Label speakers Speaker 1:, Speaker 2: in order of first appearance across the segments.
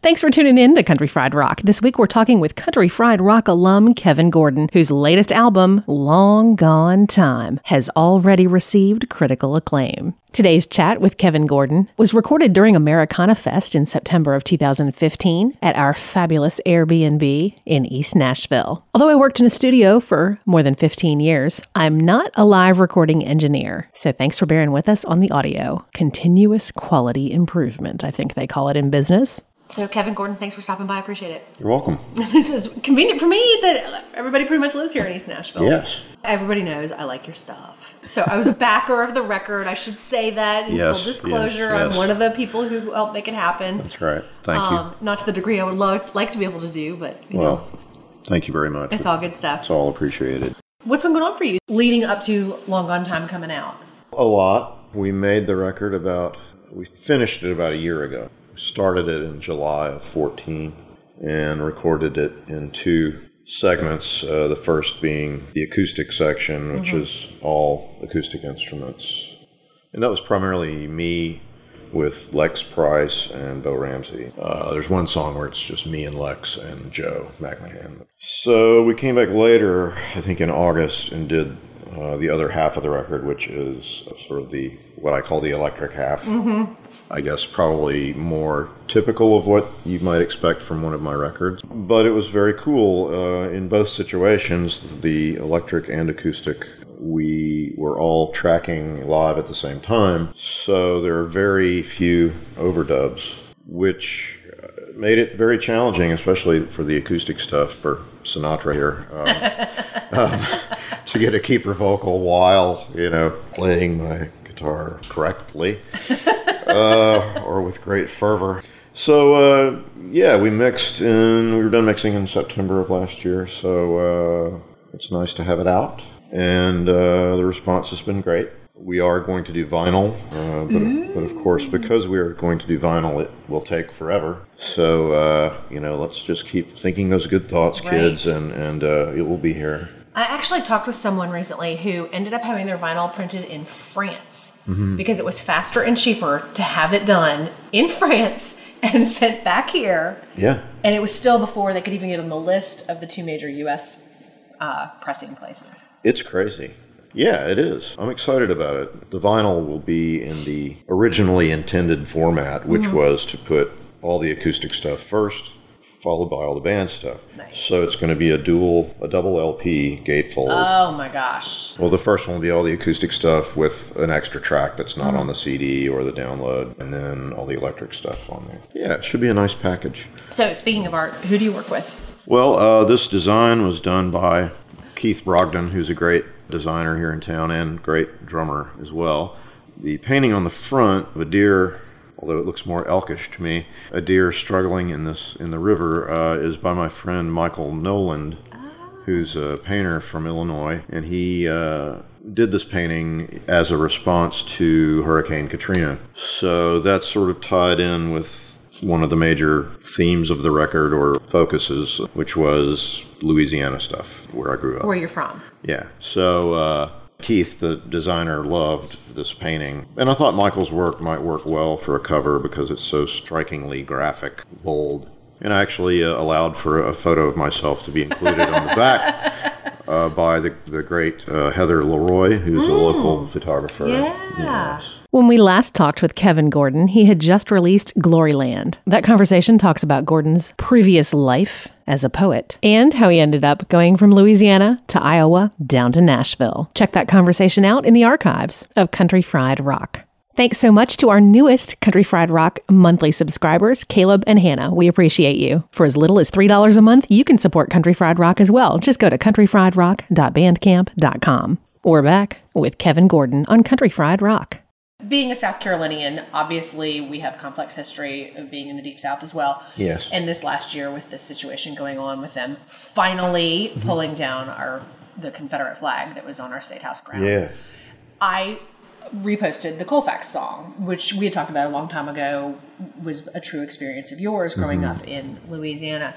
Speaker 1: Thanks for tuning in to Country Fried Rock. This week we're talking with Country Fried Rock alum Kevin Gordon, whose latest album, Long Gone Time, has already received critical acclaim. Today's chat with Kevin Gordon was recorded during Americana Fest in September of 2015 at our fabulous Airbnb in East Nashville. Although I worked in a studio for more than 15 years, I'm not a live recording engineer, so thanks for bearing with us on the audio. Continuous quality improvement, I think they call it in business. So, Kevin Gordon, thanks for stopping by. I appreciate it.
Speaker 2: You're welcome.
Speaker 1: this is convenient for me that everybody pretty much lives here in East Nashville.
Speaker 2: Yes.
Speaker 1: Everybody knows I like your stuff. So, I was a backer of the record. I should say that in
Speaker 2: yes,
Speaker 1: full disclosure.
Speaker 2: Yes,
Speaker 1: I'm one of the people who helped make it happen.
Speaker 2: That's right. Thank you.
Speaker 1: um, Not to the degree I would love, like to be able to do, but
Speaker 2: you. Well, know, thank you very much.
Speaker 1: It's all good stuff.
Speaker 2: It's all appreciated.
Speaker 1: What's been going on for you leading up to Long Gone Time coming out?
Speaker 2: A lot. We made the record about, we finished it about a year ago started it in July of 14 and recorded it in two segments. Uh, the first being the acoustic section, which mm-hmm. is all acoustic instruments. And that was primarily me with Lex Price and Bo Ramsey. Uh, there's one song where it's just me and Lex and Joe McMahan. So we came back later, I think in August, and did uh, the other half of the record, which is sort of the what I call the electric half.
Speaker 1: Mm-hmm.
Speaker 2: I guess probably more typical of what you might expect from one of my records. But it was very cool uh, in both situations, the electric and acoustic. We were all tracking live at the same time, so there are very few overdubs, which made it very challenging, especially for the acoustic stuff for Sinatra here, um, um, to get a keeper vocal while you know playing my guitar correctly uh, or with great fervor. So uh, yeah, we mixed and we were done mixing in September of last year. So uh, it's nice to have it out, and uh, the response has been great. We are going to do vinyl, uh, but, mm. but, of course, because we are going to do vinyl, it will take forever. So uh, you know, let's just keep thinking those good thoughts, right. kids, and and it will be here
Speaker 1: I actually talked with someone recently who ended up having their vinyl printed in France mm-hmm. because it was faster and cheaper to have it done in France and sent back here.
Speaker 2: Yeah.
Speaker 1: And it was still before they could even get on the list of the two major U.S. Uh, pressing places.
Speaker 2: It's crazy. Yeah, it is. I'm excited about it. The vinyl will be in the originally intended format, which mm-hmm. was to put all the acoustic stuff first followed by all the band stuff.
Speaker 1: Nice.
Speaker 2: So it's going to be a dual, a double LP gatefold.
Speaker 1: Oh my gosh.
Speaker 2: Well, the first one will be all the acoustic stuff with an extra track that's not mm. on the CD or the download, and then all the electric stuff on there. Yeah, it should be a nice package.
Speaker 1: So, speaking of art, who do you work with?
Speaker 2: Well, uh, this design was done by Keith Brogdon, who's a great designer here in town and great drummer as well. The painting on the front of a deer although it looks more elkish to me. A deer struggling in this in the river uh, is by my friend Michael Noland, who's a painter from Illinois, and he uh, did this painting as a response to Hurricane Katrina. So that's sort of tied in with one of the major themes of the record or focuses, which was Louisiana stuff, where I grew up.
Speaker 1: Where you're from.
Speaker 2: Yeah. So uh, Keith, the designer, loved this painting. And I thought Michael's work might work well for a cover because it's so strikingly graphic, bold. And I actually uh, allowed for a photo of myself to be included on the back uh, by the, the great uh, Heather Leroy, who's mm. a local photographer.
Speaker 1: Yeah. Yes. When we last talked with Kevin Gordon, he had just released Gloryland. That conversation talks about Gordon's previous life as a poet and how he ended up going from Louisiana to Iowa down to Nashville. Check that conversation out in the archives of Country Fried Rock. Thanks so much to our newest Country Fried Rock monthly subscribers, Caleb and Hannah. We appreciate you. For as little as $3 a month, you can support Country Fried Rock as well. Just go to countryfriedrock.bandcamp.com. We're back with Kevin Gordon on Country Fried Rock. Being a South Carolinian, obviously we have complex history of being in the deep South as well.
Speaker 2: Yes.
Speaker 1: And this last year with this situation going on with them finally mm-hmm. pulling down our the Confederate flag that was on our state house grounds.
Speaker 2: Yeah.
Speaker 1: I reposted the Colfax song, which we had talked about a long time ago, was a true experience of yours growing mm-hmm. up in Louisiana.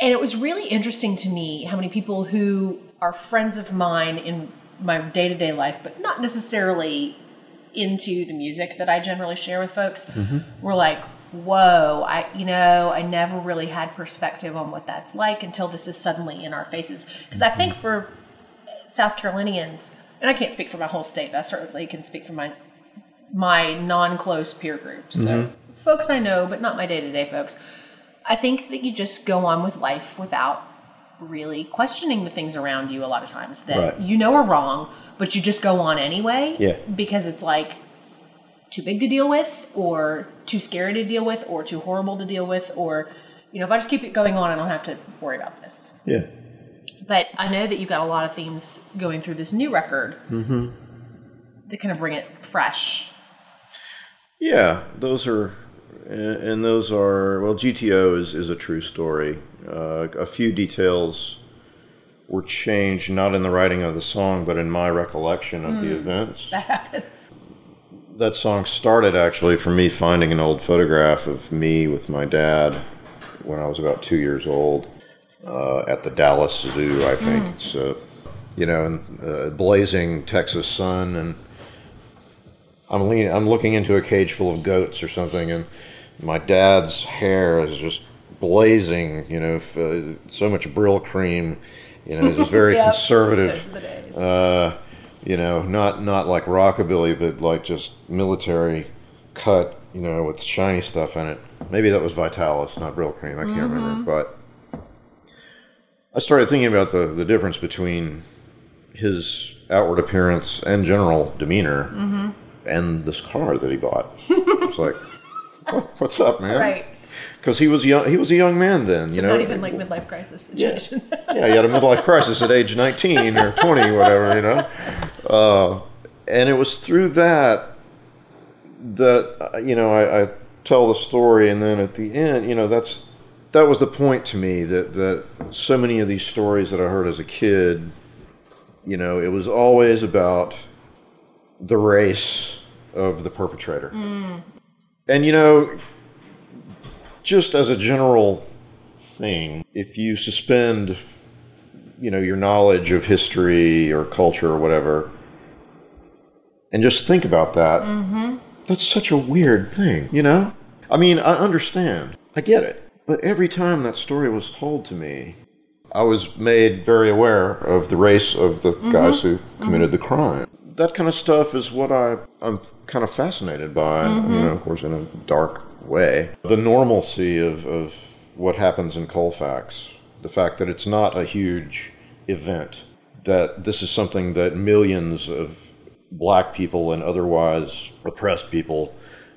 Speaker 1: And it was really interesting to me how many people who are friends of mine in my day to day life, but not necessarily into the music that I generally share with folks, mm-hmm. were like, whoa, I you know, I never really had perspective on what that's like until this is suddenly in our faces. Because I think for South Carolinians, and I can't speak for my whole state, but I certainly can speak for my my non-close peer group. So mm-hmm. folks I know, but not my day-to-day folks. I think that you just go on with life without really questioning the things around you a lot of times that
Speaker 2: Right.
Speaker 1: you know are wrong, but you just go on anyway.
Speaker 2: Yeah.
Speaker 1: Because it's like too big to deal with, or too scary to deal with, or too horrible to deal with, or you know, if I just keep it going on, I don't have to worry about this.
Speaker 2: Yeah.
Speaker 1: But I know that you've got a lot of themes going through this new record
Speaker 2: Mm-hmm.
Speaker 1: that kind of bring it fresh.
Speaker 2: Yeah, those are, and those are well. GTO is is a true story. Uh, a few details were changed, not in the writing of the song, but in my recollection of the events.
Speaker 1: That happens.
Speaker 2: That song started actually from me finding an old photograph of me with my dad when I was about two years old uh, at the Dallas Zoo. I think it's uh, you know, in uh, blazing Texas sun and. I'm leaning, I'm looking into a cage full of goats or something, and my dad's hair is just blazing. You know, f- uh, so much Brylcreem. You know, just very
Speaker 1: Yep.
Speaker 2: conservative.
Speaker 1: Those are the days.
Speaker 2: Uh, you know, not not like rockabilly, but like just military cut. You know, with shiny stuff in it. Maybe that was Vitalis, not Brylcreem. I can't remember, but I started thinking about the the difference between his outward appearance and general demeanor and this car that he bought. it's like, "What- what's up, man?
Speaker 1: right.
Speaker 2: Because he was young. He was a young man then.
Speaker 1: So
Speaker 2: you know,
Speaker 1: not even like midlife crisis situation.
Speaker 2: yeah, yeah, he had a midlife crisis at age 19 or 20, whatever, you know. Uh, and it was through that that uh, you know I, I tell the story, and then at the end, you know, that's that was the point to me that that so many of these stories that I heard as a kid, you know, it was always about the race of the perpetrator, mm. and you know, just as a general thing, if you suspend, you know, your knowledge of history or culture or whatever, and just think about that, mm-hmm. that's such a weird thing, you know? I mean, I understand. I get it. But every time that story was told to me, I was made very aware of the race of the mm-hmm. guys who mm-hmm. committed the crime. That kind of stuff is what I, I'm kind of fascinated by, you mm-hmm. know, of course, in a dark way. The normalcy of, of what happens in Colfax, the fact that it's not a huge event, that this is something that millions of black people and otherwise oppressed people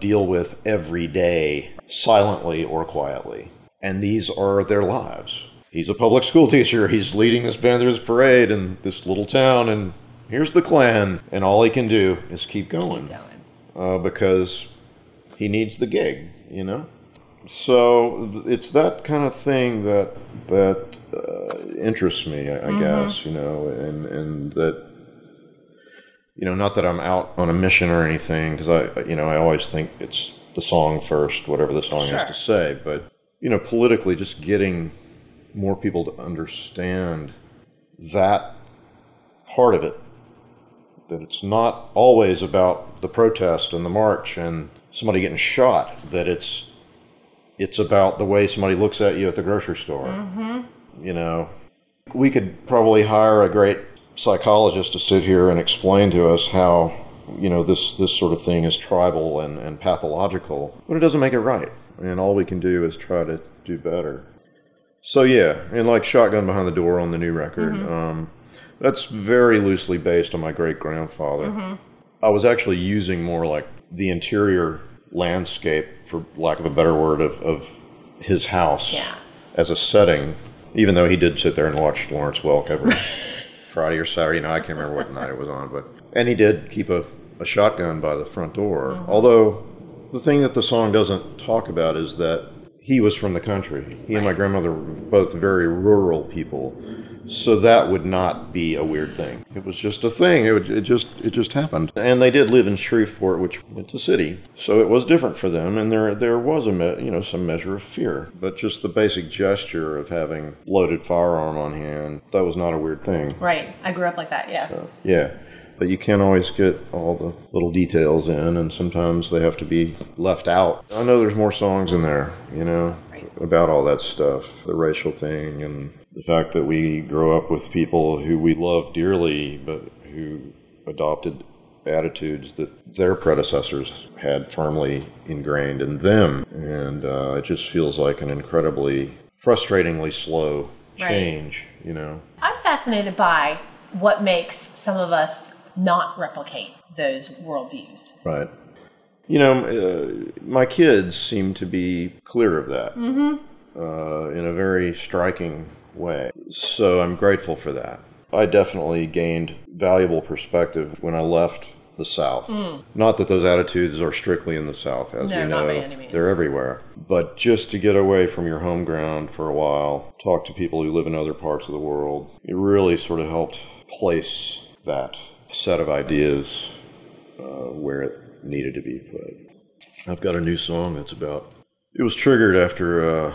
Speaker 2: deal with every day, silently or quietly. And these are their lives. He's a public school teacher. He's leading this Panthers parade in this little town, and here's the Klan. And all he can do is keep going
Speaker 1: Going.
Speaker 2: uh, because he needs the gig, you know. So it's that kind of thing that that uh, interests me, I, I guess, you know, and and that you know, not that I'm out on a mission or anything, because I, you know, I always think it's the song first, whatever the song has to say. But you know, politically, just getting more people to understand that part of it that it's not always about the protest and the march and somebody getting shot that it's it's about the way somebody looks at you at the grocery store mm-hmm. you know we could probably hire a great psychologist to sit here and explain to us how you know this this sort of thing is tribal and, and pathological but it doesn't make it right and all we can do is try to do better so yeah, and like Shotgun Behind the Door on the new record, um, that's very loosely based on my great grandfather. I was actually using more like the interior landscape, for lack of a better word, of, of his house
Speaker 1: Yeah.
Speaker 2: as a setting. Even though he did sit there and watch Lawrence Welk every Friday or Saturday night, I can't remember what night it was on, but and he did keep a, a shotgun by the front door. Mm-hmm. Although the thing that the song doesn't talk about is that he was from the country. He and my grandmother were both very rural people, so that would not be a weird thing. It was just a thing. It, would, it just it just happened. And they did live in Shreveport, which it's a city, so it was different for them. And there there was a me- you know some measure of fear, but just the basic gesture of having loaded firearm on hand that was not a weird thing.
Speaker 1: Right. I grew up like that. Yeah.
Speaker 2: Yeah. But you can't always get all the little details in, and sometimes they have to be left out. I know there's more songs in there, you know, about all that stuff the racial thing, and the fact that we grow up with people who we love dearly, but who adopted attitudes that their predecessors had firmly ingrained in them. And uh, it just feels like an incredibly frustratingly slow
Speaker 1: Right.
Speaker 2: change, you know.
Speaker 1: I'm fascinated by what makes some of us not replicate those worldviews.
Speaker 2: Right. You know, uh, my kids seem to be clear of that uh, in a very striking way. So I'm grateful for that. I definitely gained valuable perspective when I left the South. Not that those attitudes are strictly in the South, as
Speaker 1: No,
Speaker 2: we
Speaker 1: not
Speaker 2: know.
Speaker 1: by any means.
Speaker 2: They're everywhere. But just to get away from your home ground for a while, talk to people who live in other parts of the world, it really sort of helped place that set of ideas uh, where it needed to be put. I've got a new song that's about. It was triggered after. Uh,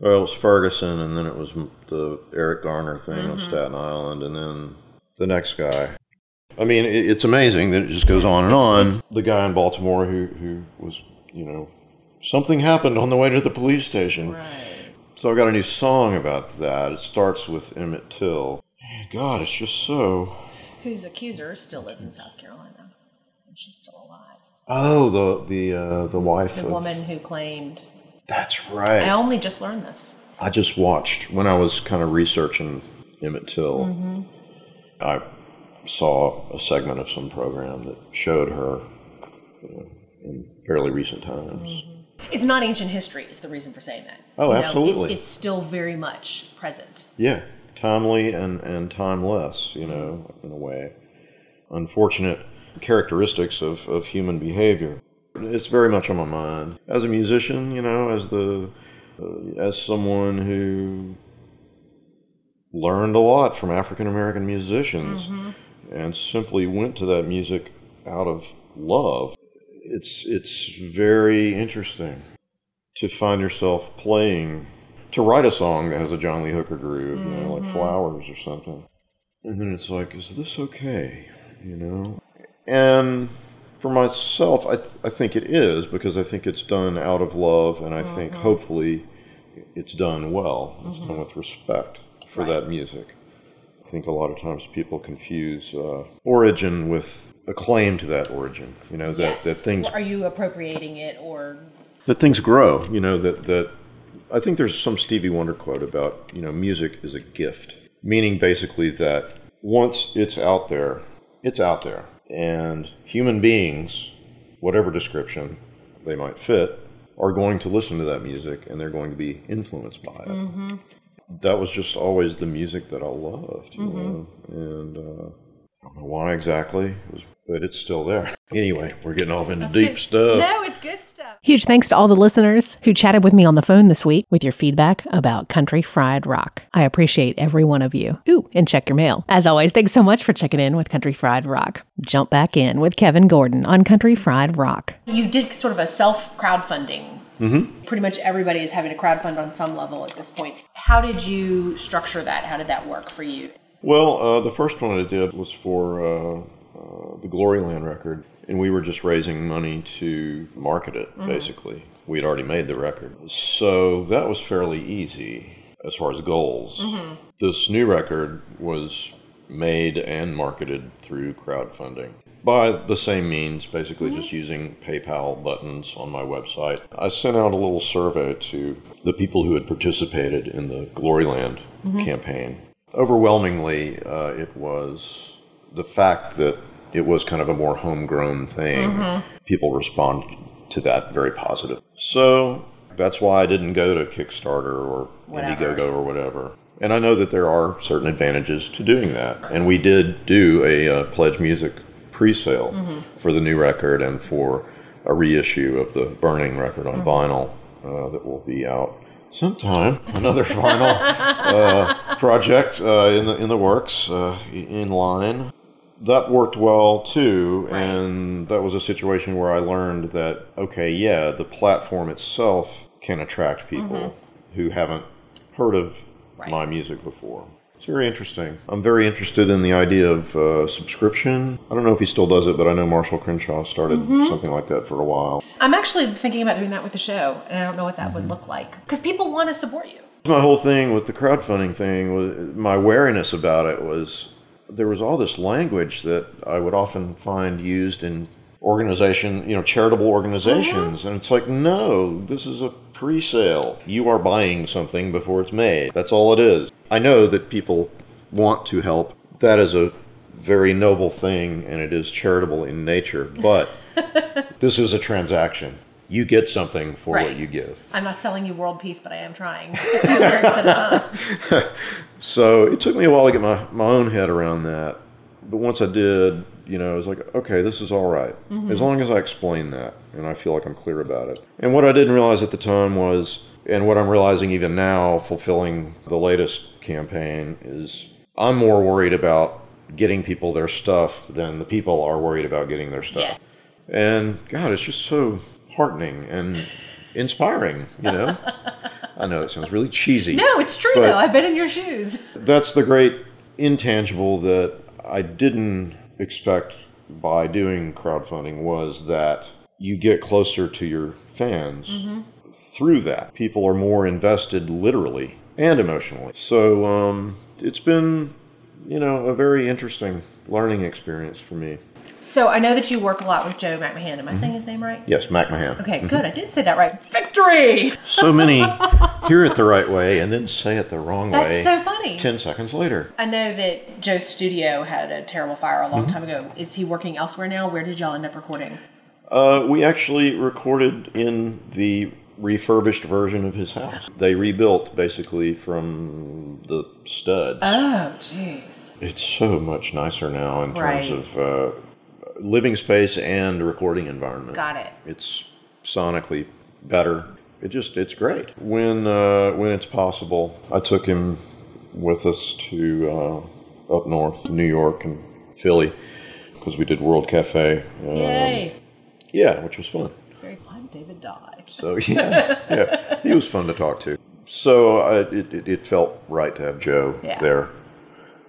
Speaker 2: well, it was Ferguson, and then it was the Eric Garner thing on Staten Island, and then the next guy. I mean, it, it's amazing that it just goes on and on. The guy in Baltimore who who was, you know, something happened on the way to the police station.
Speaker 1: Right.
Speaker 2: So I've got a new song about that. It starts with Emmett Till. God, it's just so.
Speaker 1: Whose accuser still lives in South Carolina, and she's still alive.
Speaker 2: Oh, the the uh, the wife
Speaker 1: The
Speaker 2: of.
Speaker 1: woman who claimed.
Speaker 2: That's right.
Speaker 1: I only just learned this.
Speaker 2: I just watched when I was kind of researching Emmett Till. I saw a segment of some program that showed her you know, in fairly recent times.
Speaker 1: It's not ancient history. Is the reason for saying that.
Speaker 2: Oh,
Speaker 1: You know, it-
Speaker 2: absolutely.
Speaker 1: it's still very much present.
Speaker 2: Yeah, timely and, and timeless, you know, in a way. Unfortunate characteristics of, of human behavior. It's very much on my mind. As a musician, you know, as the uh, as someone who learned a lot from African American musicians and simply went to that music out of love. It's it's very interesting to find yourself playing to write a song that has a John Lee Hooker groove, you know, like mm-hmm. Flowers or something. And then it's like, is this okay? You know? And for myself, I, th- I think it is because I think it's done out of love, and I mm-hmm. think hopefully it's done well. It's done mm-hmm. with respect for
Speaker 1: Right.
Speaker 2: that music. I think a lot of times people confuse uh, origin with a claim to that origin. You know, that,
Speaker 1: yes.
Speaker 2: that things
Speaker 1: Are you appropriating it or?
Speaker 2: that things grow. You know that that I think there's some Stevie Wonder quote about you know music is a gift, meaning basically that once it's out there, it's out there, and human beings, whatever description they might fit, are going to listen to that music and they're going to be influenced by it. That was just always the music that I loved, you know, and. Uh, I don't know why exactly, it was, but it's still there. Anyway, we're getting off into deep stuff.
Speaker 1: No, it's good stuff. Huge thanks to all the listeners who chatted with me on the phone this week with your feedback about Country Fried Rock. I appreciate every one of you. Ooh, and check your mail. As always, thanks so much for checking in with Country Fried Rock. Jump back in with Kevin Gordon on Country Fried Rock. You did sort of a self crowdfunding. Mm-hmm. Pretty much everybody is having to crowdfund on some level at this point. How did you structure that? How did that work for you?
Speaker 2: Well, uh, the first one I did was for uh, uh, the Gloryland record, and we were just raising money to market it, basically. We had already made the record. So that was fairly easy as far as goals. This new record was made and marketed through crowdfunding. By the same means, basically just using PayPal buttons on my website. I sent out a little survey to the people who had participated in the Gloryland campaign. Overwhelmingly, uh, it was the fact that it was kind of a more homegrown thing. People responded to that very positive. So that's why I didn't go to Kickstarter or
Speaker 1: Whatever.
Speaker 2: Indiegogo or whatever. And I know that there are certain advantages to doing that. And we did do a uh, Pledge Music pre-sale for the new record and for a reissue of the Burning record on vinyl uh, that will be out sometime. Another vinyl uh, project uh, in the in the works, uh, in line. That worked well too, and that was a situation where I learned that okay, yeah, the platform itself can attract people mm-hmm. who haven't heard of
Speaker 1: Right.
Speaker 2: my music before. It's very interesting. I'm very interested in the idea of uh, subscription. I don't know if he still does it, but I know Marshall Crenshaw started mm-hmm. something like that for a while.
Speaker 3: I'm actually thinking about doing that with the show, and I don't know what that would mm-hmm. look like because people want to support you.
Speaker 2: My whole thing with the crowdfunding thing was my wariness about it was there was all this language that I would often find used in organization, you know, charitable organizations, uh-huh. and it's like, no, this is a pre-sale. You are buying something before it's made. That's all it is. I know that people want to help. That is a very noble thing, and it is charitable in nature. But this is a transaction. You get something for
Speaker 3: Right.
Speaker 2: what you give.
Speaker 3: I'm not selling you world peace, but I am trying. A few lyrics at a time.
Speaker 2: So it took me a while to get my, my own head around that. But once I did, you know, I was like, okay, this is all right. Mm-hmm. As long as I explain that and I feel like I'm clear about it. And what I didn't realize at the time was, and what I'm realizing even now, fulfilling the latest campaign, is I'm more worried about getting people their stuff than the people are worried about getting their stuff.
Speaker 3: Yes.
Speaker 2: And God, it's just so heartening and inspiring, you know? I know it sounds really cheesy.
Speaker 3: No, it's true though. I've been in your shoes.
Speaker 2: that's the great intangible that I didn't expect by doing crowdfunding was that you get closer to your fans through that. People are more invested literally and emotionally. So um, it's been, you know, a very interesting learning experience for me.
Speaker 3: So I know that you work a lot with Joe McMahan. Am I saying his name right?
Speaker 2: Yes, Mac Mahan.
Speaker 3: Okay, good. I did say that right. Victory!
Speaker 2: So many hear it the right way and then say it the wrong way.
Speaker 3: That's
Speaker 2: way
Speaker 3: so funny.
Speaker 2: 10 seconds later.
Speaker 3: I know that Joe's studio had a terrible fire a long
Speaker 2: Mm-hmm.
Speaker 3: time ago. Is he working elsewhere now? Where did y'all end up recording?
Speaker 2: Uh, we actually recorded in the refurbished version of his house. They rebuilt basically from the studs.
Speaker 3: Oh, jeez.
Speaker 2: it's so much nicer now in terms
Speaker 3: Right.
Speaker 2: of uh, living space and recording environment.
Speaker 3: Got it.
Speaker 2: It's sonically better. It just it's great. When uh, when it's possible, I took him with us to uh, up north, New York and Philly, because we did World Cafe. Um,
Speaker 3: Yay.
Speaker 2: Yeah, which was fun.
Speaker 3: Very fun, David Dye.
Speaker 2: So yeah, yeah, he was fun to talk to. So uh, it, it, it felt right to have Joe
Speaker 3: Yeah.
Speaker 2: there,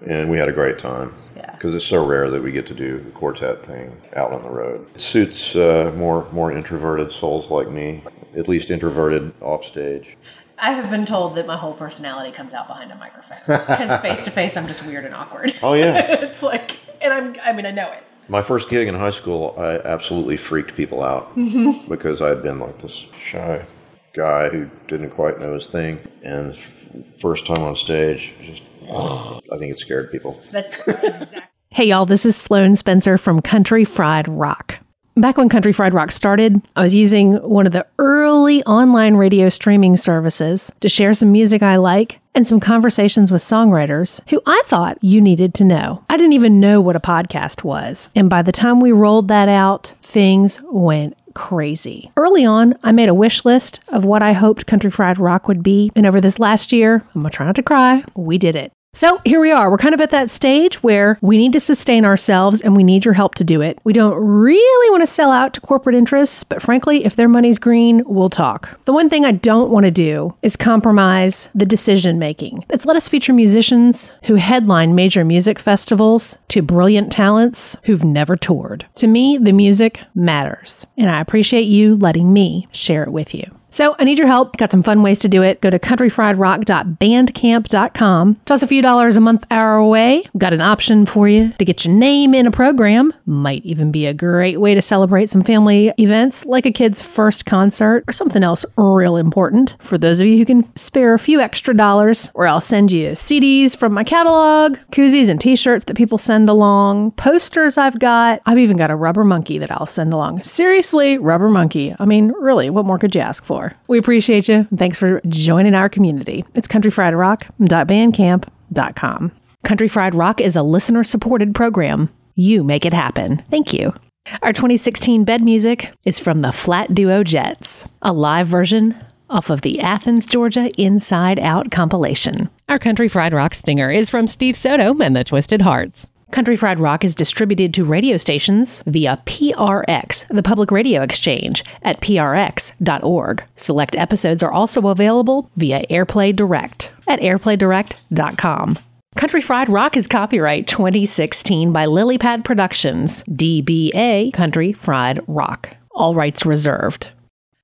Speaker 2: and we had a great time.
Speaker 3: Yeah.
Speaker 2: Because it's so rare that we get to do the quartet thing out on the road. It suits uh, more more introverted souls like me, at least introverted off stage.
Speaker 3: I have been told that my whole personality comes out behind a microphone. Because face to face, I'm just weird and awkward.
Speaker 2: Oh yeah.
Speaker 3: it's like, and I'm, I mean, I know it.
Speaker 2: My first gig in high school, I absolutely freaked people out
Speaker 3: Mm-hmm.
Speaker 2: because I'd been like this shy guy who didn't quite know his thing, and f- first time on stage, just I think it scared people.
Speaker 3: That's exactly.
Speaker 1: Hey, y'all, this is Sloan Spencer from Country Fried Rock. Back when Country Fried Rock started, I was using one of the early online radio streaming services to share some music I like and some conversations with songwriters who I thought you needed to know. I didn't even know what a podcast was. And by the time we rolled that out, things went crazy. Early on, I made a wish list of what I hoped Country Fried Rock would be. And over this last year, I'm gonna try not to cry, we did it. So here we are. We're kind of at that stage where we need to sustain ourselves and we need your help to do it. We don't really want to sell out to corporate interests, but frankly, if their money's green, we'll talk. The one thing I don't want to do is compromise the decision making. It's let us feature musicians who headline major music festivals to brilliant talents who've never toured. To me, the music matters, and I appreciate you letting me share it with you. So I need your help. Got some fun ways to do it. Go to countryfriedrock.bandcamp.com. Toss a few dollars a month our way. Got an option for you to get your name in a program. Might even be a great way to celebrate some family events like a kid's first concert or something else real important. For those of you who can spare a few extra dollars, or I'll send you CDs from my catalog, koozies and t-shirts that people send along, posters I've got. I've even got a rubber monkey that I'll send along. Seriously, rubber monkey. I mean, really, what more could you ask for? We appreciate you. Thanks for joining our community. It's countryfriedrock.bandcamp.com. Country Fried Rock is a listener supported program. You make it happen. Thank you. Our 2016 bed music is from the Flat Duo Jets, a live version off of the Athens, Georgia Inside Out compilation. Our Country Fried Rock stinger is from Steve Soto and the Twisted Hearts. Country Fried Rock is distributed to radio stations via PRX, the public radio exchange, at prx.org. Select episodes are also available via Airplay Direct at airplaydirect.com. Country Fried Rock is copyright 2016 by Lilypad Productions, DBA Country Fried Rock. All rights reserved.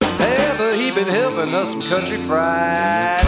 Speaker 4: He been helping us country fried